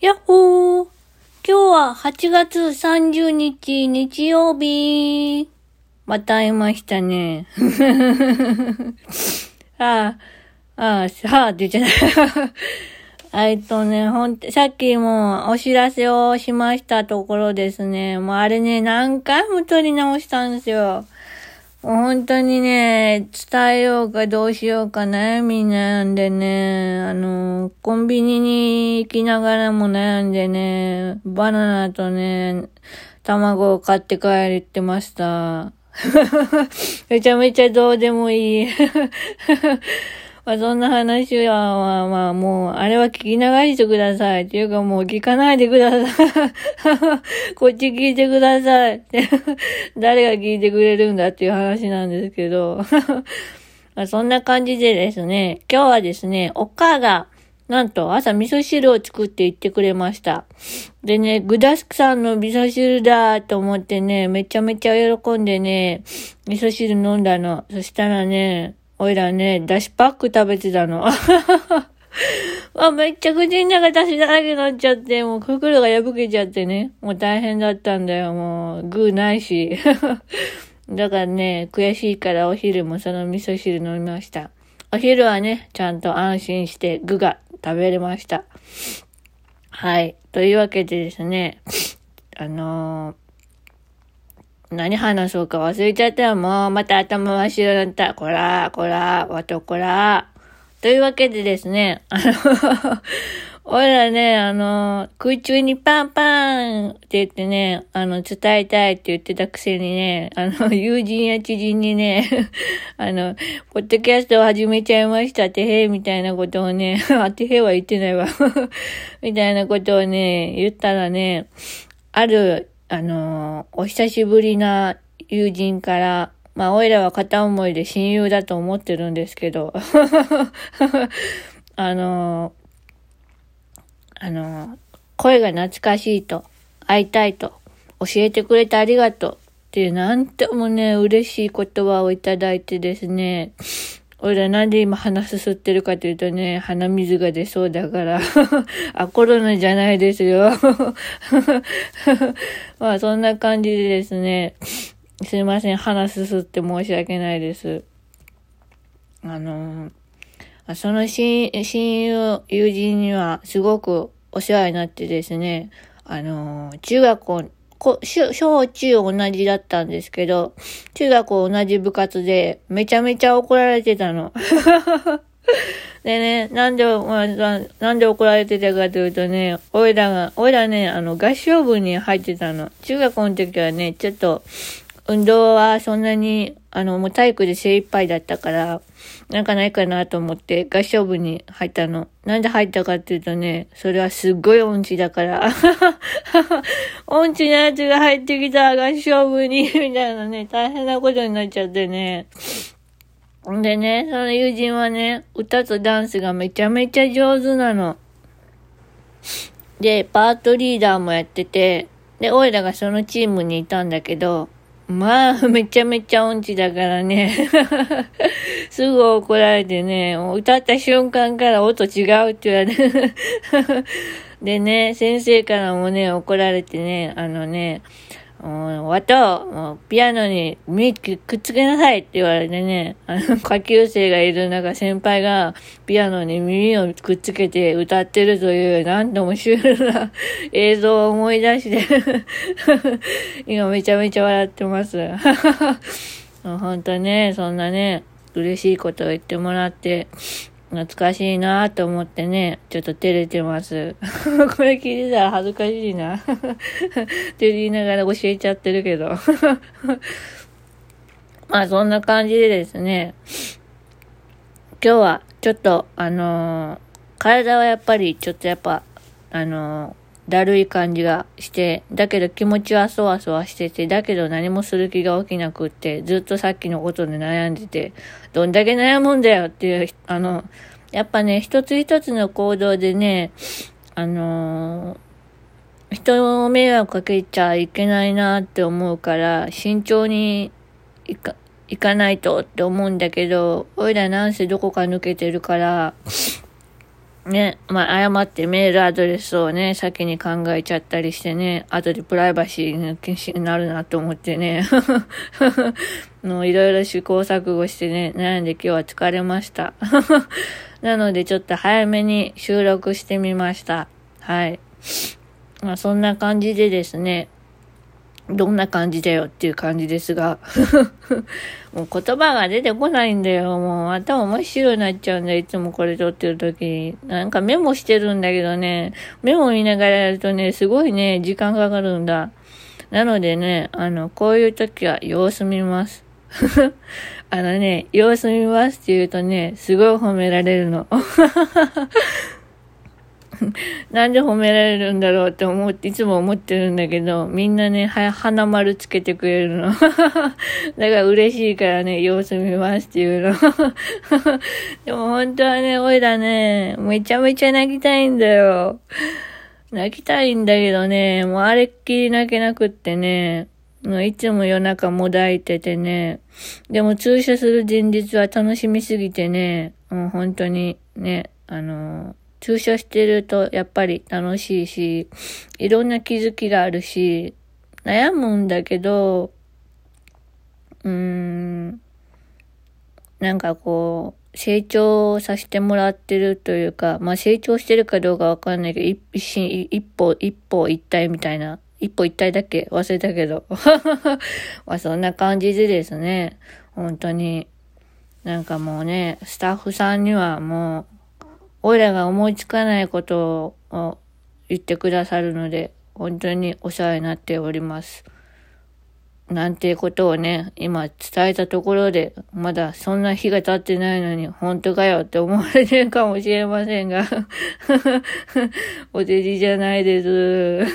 やっほー今日は8月30日日曜日。また会いましたね。あ あ、ああ、さあって言っちゃった。えっとね、ほん、さっきもお知らせをしましたところですね。もうあれね、何回も撮り直したんですよ。本当にね、伝えようかどうしようか悩み悩んでね、あの、コンビニに行きながらも悩んでね、バナナとね、卵を買って帰ってました。めちゃめちゃどうでもいい。まあそんな話は、まあまあもう、あれは聞き流してください。っていうかもう聞かないでください。こっち聞いてください。誰が聞いてくれるんだっていう話なんですけど。まあそんな感じでですね、今日はですね、お母が、なんと朝味噌汁を作って言ってくれました。でね、具だくさんの味噌汁だと思ってね、めちゃめちゃ喜んでね、味噌汁飲んだの。そしたらね、おいらね、だしパック食べてたの。あ、めっちゃ口の中だしだらけになっちゃって、もう袋が破けちゃってね。もう大変だったんだよ、もう。グーないし。だからね、悔しいからお昼もその味噌汁飲みました。お昼はね、ちゃんと安心して具が食べれました。はい。というわけでですね、あの何話そうか忘れちゃったよ。もう、また頭真っ白だった。こら、こら、わとこら。というわけでですね、あの、俺らね、あの、空中にパンパンって言ってね、あの、伝えたいって言ってたくせにね、あの、友人や知人にね、あの、ポッドキャストを始めちゃいましたてへみたいなことをね、あてへは言ってないわ。みたいなことをね、言ったらね、ある、あの、お久しぶりな友人から、まあ、おいらは片思いで親友だと思ってるんですけど、あの、あの、声が懐かしいと、会いたいと、教えてくれてありがとうっていう、なんともね、嬉しい言葉をいただいてですね、俺らなんで今鼻すすってるかというとね、鼻水が出そうだから。あ、コロナじゃないですよ。まあそんな感じでですね、すいません、鼻すすって申し訳ないです。あのー、その親友、友人にはすごくお世話になってですね、あのー、中学校、小小中同じだったんですけど、中学校同じ部活でめちゃめちゃ怒られてたの。でね、なんで、まあ、ななんで怒られてたかというとね、おいらが、おいらね、あの、合唱部に入ってたの。中学校の時はね、ちょっと、運動はそんなに、あの、もう体育で精一杯だったから、なんかないかなと思って合唱部に入ったの。なんで入ったかっていうとね、それはすっごい音痴だから。音痴なやつが入ってきた合唱部に、みたいなね、大変なことになっちゃってね。んでね、その友人はね、歌とダンスがめちゃめちゃ上手なの。で、パートリーダーもやってて、で、オイラがそのチームにいたんだけど、まあ、めちゃめちゃ音痴だからね。すぐ怒られてね、歌った瞬間から音違うって言われて。でね、先生からもね、怒られてね、あのね、う、わと、もう、ピアノに耳くっつけなさいって言われてね、あの、下級生がいる中、先輩がピアノに耳をくっつけて歌ってるという、なんともシュールな 映像を思い出して、今めちゃめちゃ笑ってます。本当ね、そんなね、嬉しいことを言ってもらって、懐かしいなぁと思ってね、ちょっと照れてます。これ聞いてたら恥ずかしいな。って言いながら教えちゃってるけど。まあそんな感じでですね、今日はちょっとあのー体はやっぱりちょっとやっぱ、あのーだるい感じがして、だけど気持ちはそわそわしてて、だけど何もする気が起きなくって、ずっとさっきのことで悩んでて、どんだけ悩むんだよっていう、あの、やっぱね、一つ一つの行動でね、あのー人を迷惑かけちゃいけないなって思うから、慎重にいか、いかないとって思うんだけど、おいらなんせどこか抜けてるから、ね、まあ、誤ってメールアドレスをね、先に考えちゃったりしてね、後でプライバシーになるなと思ってね、もういろいろ試行錯誤してね、悩んで今日は疲れました。なのでちょっと早めに収録してみました。はい。まあそんな感じでですね、どんな感じだよっていう感じですが もう言葉が出てこないんだよ。もう頭真っ白になっちゃうんだ。いつもこれ撮ってる時に。なんかメモしてるんだけどね、メモ見ながらやるとね、すごいね、時間かかるんだ。なのでね、あの、こういう時は様子見ます。あのね、様子見ますって言うとね、すごい褒められるの。なんで褒められるんだろうって思って、いつも思ってるんだけど、みんなね、は、花丸つけてくれるの。だから嬉しいからね、様子見ますっていうの。でも本当はね、おいらね、めちゃめちゃ泣きたいんだよ。泣きたいんだけどね、もうあれっきり泣けなくってね、いつも夜中もだいててね、でも注射する前日は楽しみすぎてね、もう本当にね、あの注射してるとやっぱり楽しいし、いろんな気づきがあるし、悩むんだけど、うーん、なんかこう、成長させてもらってるというか、まあ成長してるかどうかわかんないけど、一一一歩、一歩一体みたいな、一歩一体だけ？忘れたけど。まあそんな感じでですね、本当に、なんかもうね、スタッフさんにはもう、おいらが思いつかないことを言ってくださるので、本当にお世話になっております。なんてことをね、今伝えたところで、まだそんな日が経ってないのに、本当かよって思われてるかもしれませんが、お手じじゃないです。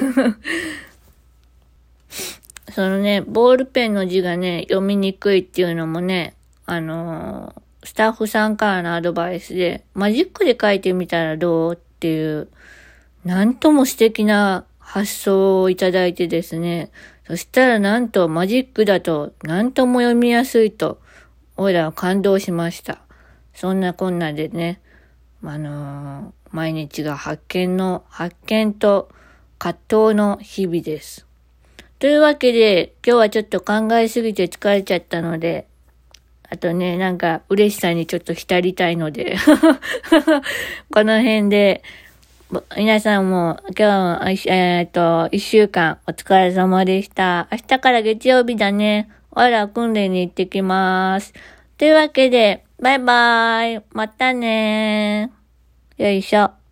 そのね、ボールペンの字がね、読みにくいっていうのもね、あのースタッフさんからのアドバイスで、マジックで書いてみたらどうっていう、なんとも素敵な発想をいただいてですね、そしたらなんとマジックだとなんとも読みやすいと、おいらは感動しました。そんなこんなでね、あのー、毎日が発見の、発見と葛藤の日々です。というわけで、今日はちょっと考えすぎて疲れちゃったので、あとね、なんか嬉しさにちょっと浸りたいので この辺で、皆さんも今日、えっ、と、一週間お疲れ様でした。明日から月曜日だね。おいら訓練に行ってきます。というわけで、バイバイ。またねよいしょ。